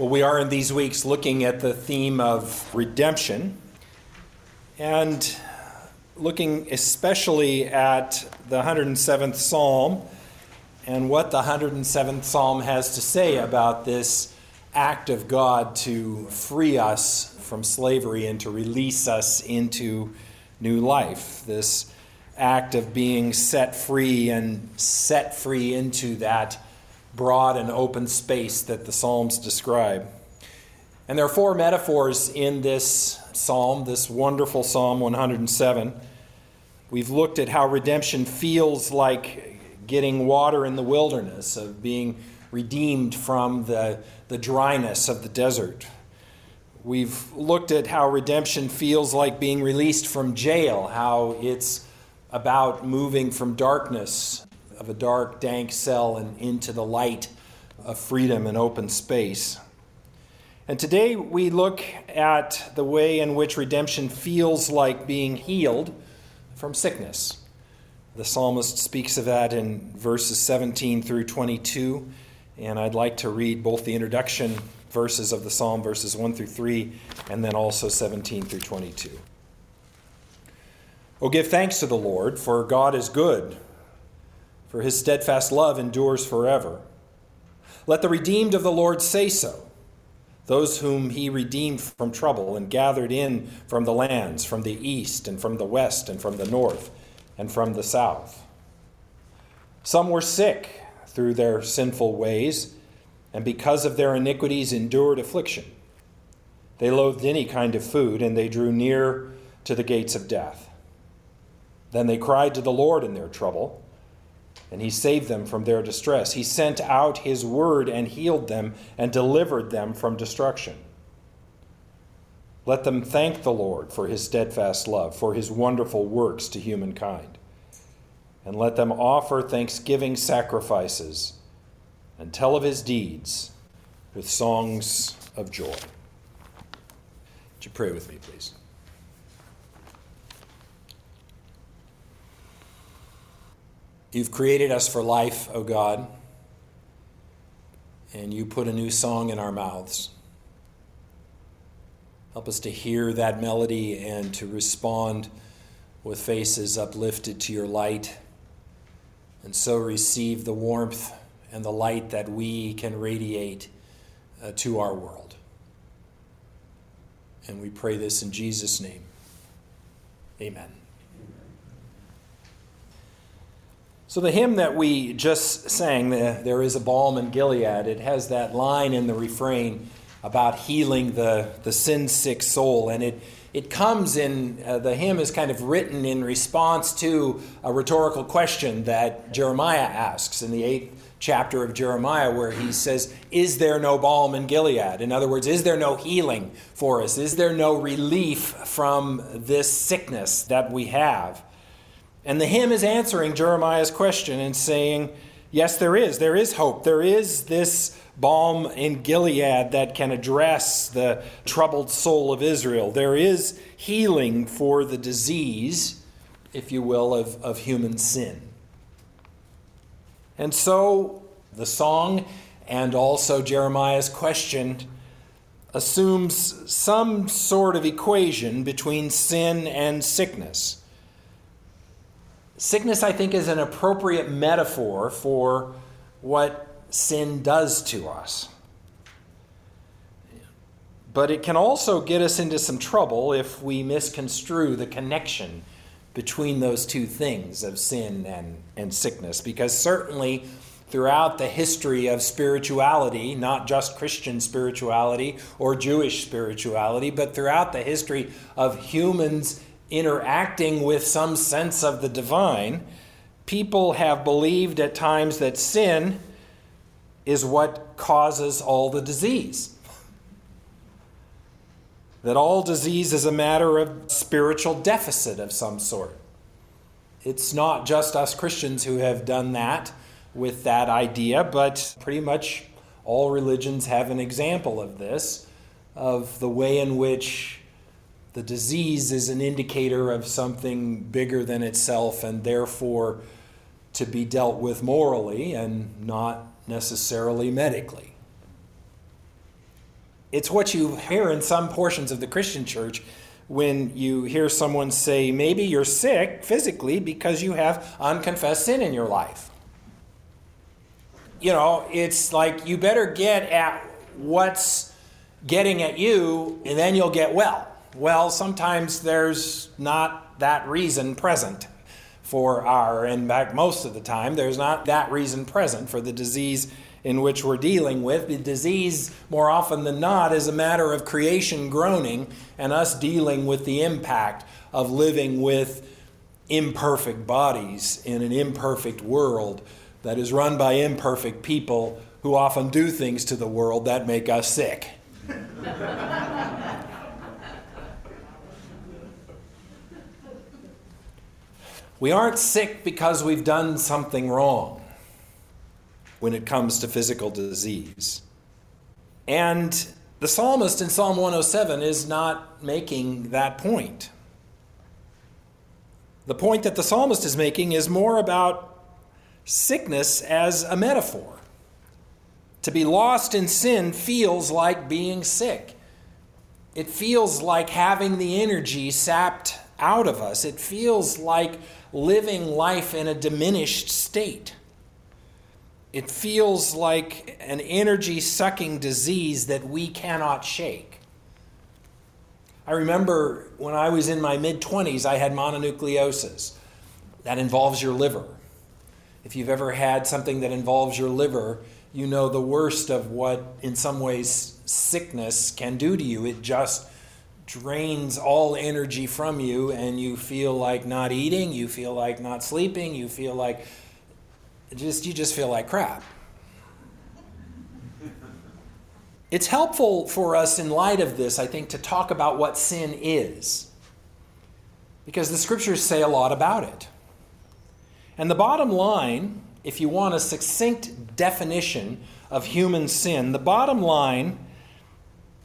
Well, we are in these weeks looking at the theme of redemption and looking especially at the 107th Psalm and what the 107th Psalm has to say about this act of God to free us from slavery and to release us into new life. This act of being set free and set free into that broad and open space that the Psalms describe. And there are four metaphors in this psalm, this wonderful Psalm 107. We've looked at how redemption feels like getting water in the wilderness, of being redeemed from the, the dryness of the desert. We've looked at how redemption feels like being released from jail, how it's about moving from darkness of a dark, dank cell and into the light of freedom and open space. And today we look at the way in which redemption feels like being healed from sickness. The psalmist speaks of that in verses 17 through 22, and I'd like to read both the introduction verses of the psalm, verses 1 through 3, and then also 17 through 22. Oh, give thanks to the Lord, for God is good for his steadfast love endures forever. Let the redeemed of the Lord say so, those whom he redeemed from trouble and gathered in from the lands, from the east and from the west and from the north and from the south. Some were sick through their sinful ways, and because of their iniquities endured affliction. They loathed any kind of food, and they drew near to the gates of death. Then they cried to the Lord in their trouble and he saved them from their distress. He sent out his word and healed them and delivered them from destruction. Let them thank the Lord for his steadfast love, for his wonderful works to humankind. And let them offer thanksgiving sacrifices and tell of his deeds with songs of joy. Would you pray with me, please? You've created us for life, O God, and you put a new song in our mouths. Help us to hear that melody and to respond with faces uplifted to your light, and so receive the warmth and the light that we can radiate uh, to our world. And we pray this in Jesus' name. Amen. So, the hymn that we just sang, the, There is a Balm in Gilead, it has that line in the refrain about healing the, the sin sick soul. And it, it comes in, uh, the hymn is kind of written in response to a rhetorical question that Jeremiah asks in the eighth chapter of Jeremiah, where he says, Is there no balm in Gilead? In other words, is there no healing for us? Is there no relief from this sickness that we have? And the hymn is answering Jeremiah's question and saying, Yes, there is. There is hope. There is this balm in Gilead that can address the troubled soul of Israel. There is healing for the disease, if you will, of, of human sin. And so the song and also Jeremiah's question assumes some sort of equation between sin and sickness. Sickness, I think, is an appropriate metaphor for what sin does to us. But it can also get us into some trouble if we misconstrue the connection between those two things of sin and, and sickness. Because certainly, throughout the history of spirituality, not just Christian spirituality or Jewish spirituality, but throughout the history of humans interacting with some sense of the divine, people have believed at times that sin is what causes all the disease. That all disease is a matter of spiritual deficit of some sort. It's not just us Christians who have done that with that idea, but pretty much all religions have an example of this, of the way in which the disease is an indicator of something bigger than itself and therefore to be dealt with morally and not necessarily medically. It's what you hear in some portions of the Christian church when you hear someone say, maybe you're sick physically because you have unconfessed sin in your life. You know, it's like you better get at what's getting at you, and then you'll get well. Well, sometimes there's not that reason present for our, in fact, most of the time, there's not that reason present for the disease in which we're dealing with. The disease, more often than not, is a matter of creation groaning and us dealing with the impact of living with imperfect bodies in an imperfect world that is run by imperfect people who often do things to the world that make us sick. we aren't sick because we've done something wrong when it comes to physical disease. And the psalmist in Psalm 107 is not making that point. The point that the psalmist is making is more about sickness as a metaphor. To be lost in sin feels like being sick. It feels like having the energy sapped out of us. It feels like living life in a diminished state. It feels like an energy sucking disease that we cannot shake. I remember when I was in my mid 20s, I had mononucleosis. That involves your liver. If you've ever had something that involves your liver, you know the worst of what, in some ways, sickness can do to you. It just drains all energy from you, and you feel like not eating, you feel like not sleeping, you feel like just you just feel like crap. It's helpful for us in light of this, I think, to talk about what sin is. Because the scriptures say a lot about it. And the bottom line, if you want a succinct definition of human sin, the bottom line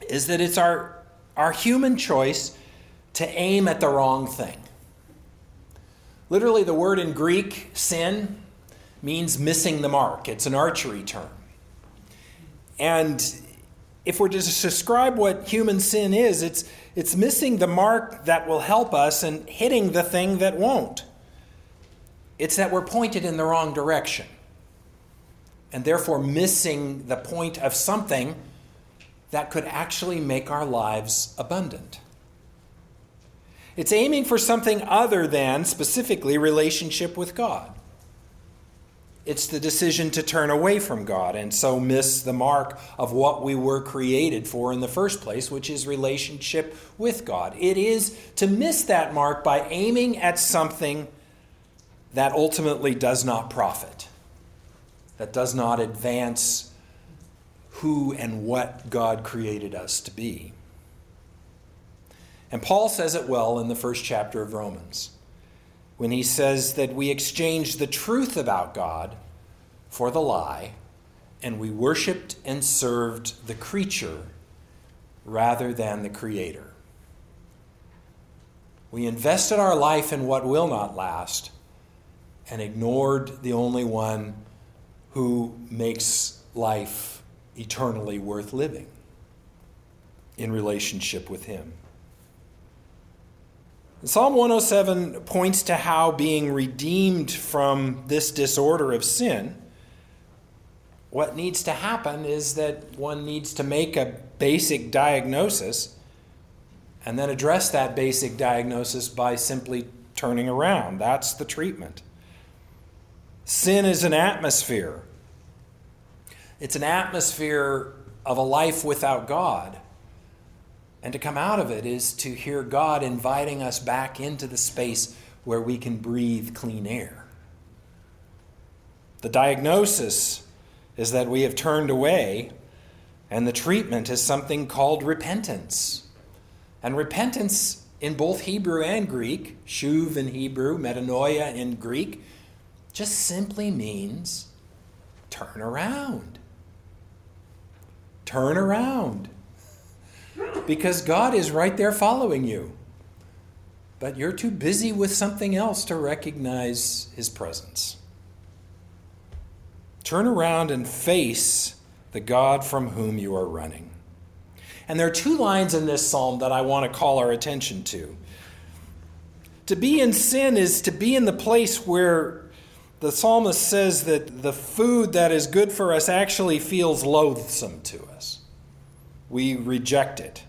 is that it's our, our human choice to aim at the wrong thing. Literally, the word in Greek, sin, means missing the mark. It's an archery term. And if we're to describe what human sin is, it's, it's missing the mark that will help us and hitting the thing that won't. It's that we're pointed in the wrong direction and therefore missing the point of something that could actually make our lives abundant. It's aiming for something other than specifically relationship with God. It's the decision to turn away from God and so miss the mark of what we were created for in the first place, which is relationship with God. It is to miss that mark by aiming at something that ultimately does not profit, that does not advance who and what God created us to be. And Paul says it well in the first chapter of Romans when he says that we exchange the truth about God for the lie, and we worshiped and served the creature rather than the Creator. We invested our life in what will not last and ignored the only one who makes life eternally worth living in relationship with Him. Psalm 107 points to how being redeemed from this disorder of sin, what needs to happen is that one needs to make a basic diagnosis and then address that basic diagnosis by simply turning around. That's the treatment. Sin is an atmosphere. It's an atmosphere of a life without God. And to come out of it is to hear God inviting us back into the space where we can breathe clean air. The diagnosis is that we have turned away, and the treatment is something called repentance. And repentance in both Hebrew and Greek, shuv in Hebrew, metanoia in Greek, just simply means turn around. Turn around because God is right there following you. But you're too busy with something else to recognize his presence. Turn around and face the God from whom you are running. And there are two lines in this psalm that I want to call our attention to. To be in sin is to be in the place where the psalmist says that the food that is good for us actually feels loathsome to us. We reject it.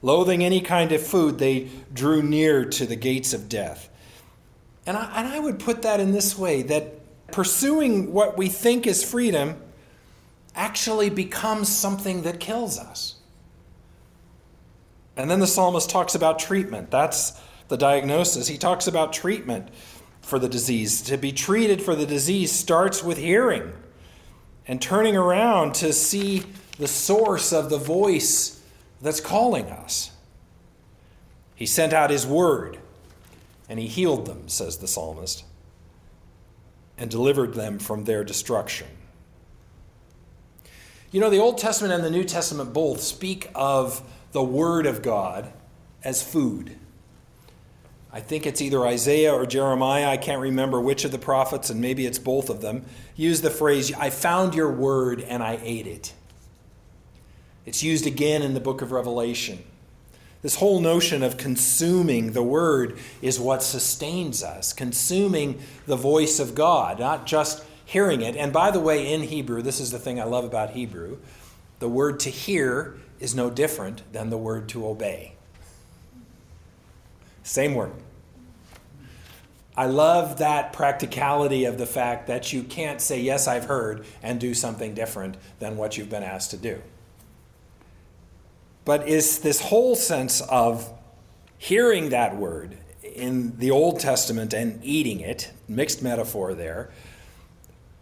Loathing any kind of food, they drew near to the gates of death. And I, and I would put that in this way that pursuing what we think is freedom actually becomes something that kills us. And then the psalmist talks about treatment. That's the diagnosis. He talks about treatment for the disease. To be treated for the disease starts with hearing and turning around to see the source of the voice that's calling us. He sent out his word and he healed them, says the psalmist, and delivered them from their destruction. You know, the Old Testament and the New Testament both speak of the Word of God as food. I think it's either Isaiah or Jeremiah, I can't remember which of the prophets, and maybe it's both of them, use the phrase, I found your word and I ate it. It's used again in the book of Revelation. This whole notion of consuming the word is what sustains us, consuming the voice of God, not just hearing it. And by the way, in Hebrew, this is the thing I love about Hebrew the word to hear is no different than the word to obey. Same word. I love that practicality of the fact that you can't say, Yes, I've heard, and do something different than what you've been asked to do. But is this whole sense of hearing that word in the Old Testament and eating it, mixed metaphor there,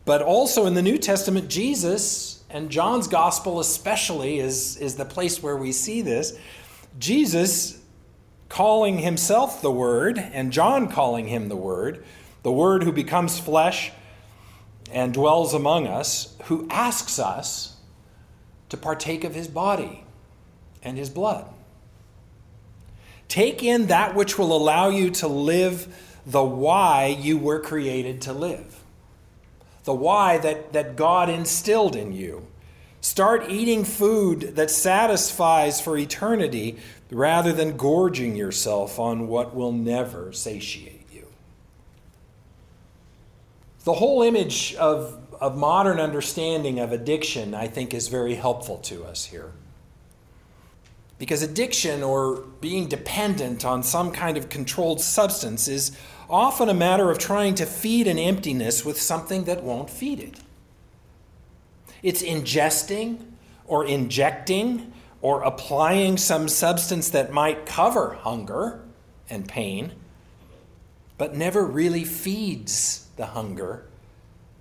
but also in the New Testament, Jesus, and John's gospel especially is, is the place where we see this. Jesus calling himself the Word, and John calling him the Word, the Word who becomes flesh and dwells among us, who asks us to partake of his body and his blood. Take in that which will allow you to live the why you were created to live the why that, that God instilled in you. Start eating food that satisfies for eternity rather than gorging yourself on what will never satiate you. The whole image of, of modern understanding of addiction, I think, is very helpful to us here. Because addiction or being dependent on some kind of controlled substance is often a matter of trying to feed an emptiness with something that won't feed it. It's ingesting or injecting or applying some substance that might cover hunger and pain, but never really feeds the hunger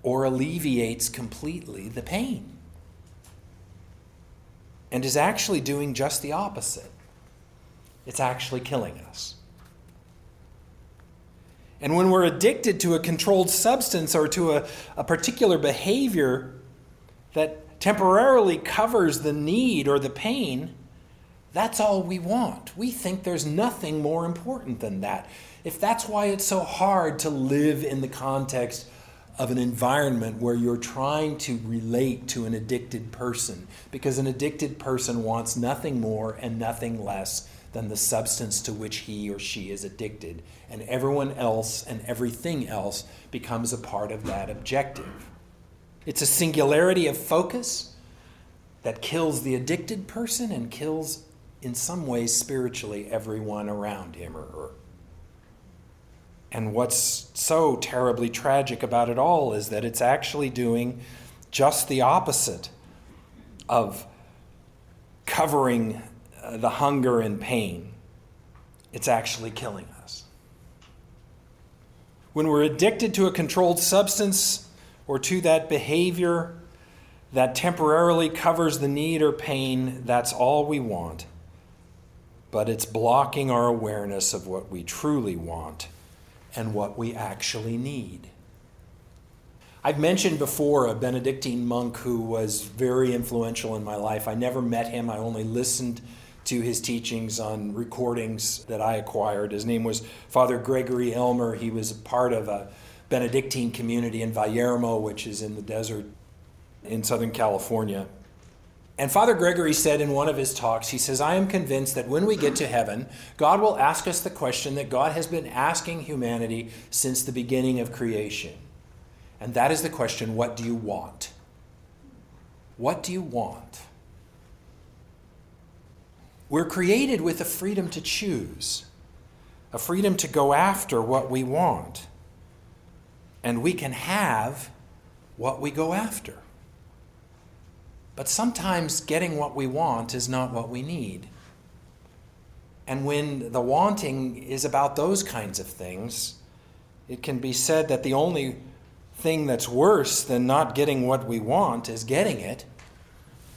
or alleviates completely the pain. And is actually doing just the opposite. It's actually killing us. And when we're addicted to a controlled substance or to a, a particular behavior that temporarily covers the need or the pain, that's all we want. We think there's nothing more important than that. If that's why it's so hard to live in the context of an environment where you're trying to relate to an addicted person, because an addicted person wants nothing more and nothing less than the substance to which he or she is addicted, and everyone else and everything else becomes a part of that objective. It's a singularity of focus that kills the addicted person and kills, in some ways, spiritually, everyone around him or her. And what's so terribly tragic about it all is that it's actually doing just the opposite of covering uh, the hunger and pain, it's actually killing us. When we're addicted to a controlled substance or to that behavior that temporarily covers the need or pain, that's all we want. But it's blocking our awareness of what we truly want and what we actually need. I've mentioned before a Benedictine monk who was very influential in my life. I never met him, I only listened to his teachings on recordings that I acquired. His name was Father Gregory Elmer. He was a part of a Benedictine community in Valyermo, which is in the desert in Southern California. And Father Gregory said in one of his talks, he says, I am convinced that when we get to heaven, God will ask us the question that God has been asking humanity since the beginning of creation. And that is the question what do you want? What do you want? We're created with a freedom to choose, a freedom to go after what we want. And we can have what we go after. But sometimes getting what we want is not what we need. And when the wanting is about those kinds of things, it can be said that the only thing that's worse than not getting what we want is getting it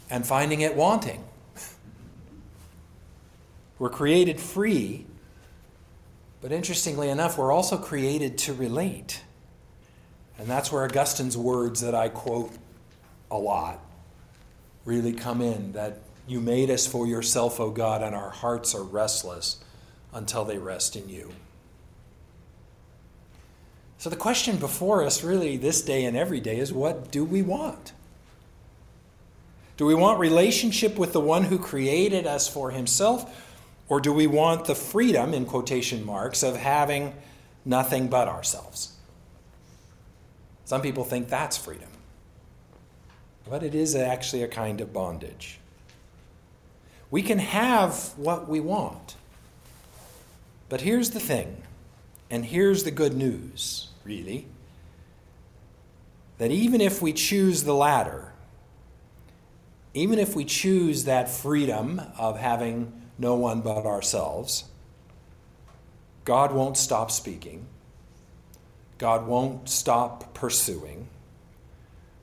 and finding it wanting. We're created free, but interestingly enough, we're also created to relate. And that's where Augustine's words that I quote a lot really come in that you made us for yourself, O God, and our hearts are restless until they rest in you. So, the question before us, really, this day and every day, is what do we want? Do we want relationship with the one who created us for himself, or do we want the freedom, in quotation marks, of having nothing but ourselves? Some people think that's freedom but it is actually a kind of bondage. We can have what we want. But here's the thing, and here's the good news, really that even if we choose the latter, even if we choose that freedom of having no one but ourselves, God won't stop speaking. God won't stop pursuing.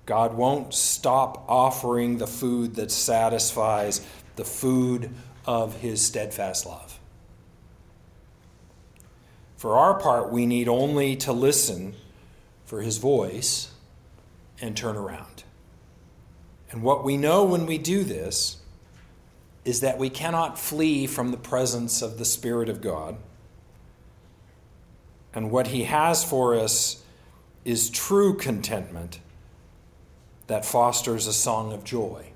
God won't stop offering the food that satisfies the food of his steadfast love. For our part, we need only to listen for his voice and turn around. And what we know when we do this is that we cannot flee from the presence of the Spirit of God. And what he has for us is true contentment that fosters a song of joy.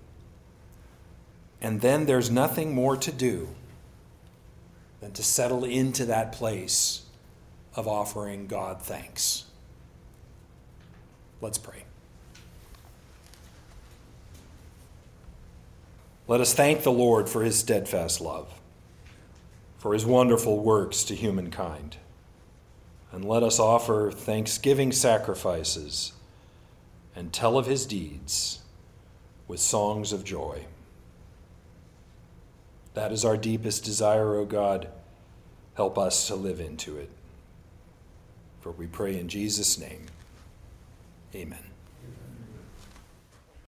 And then there's nothing more to do than to settle into that place of offering God thanks. Let's pray. Let us thank the Lord for his steadfast love, for his wonderful works to humankind. And let us offer thanksgiving sacrifices and tell of his deeds with songs of joy. That is our deepest desire, O God. Help us to live into it. For we pray in Jesus' name. Amen.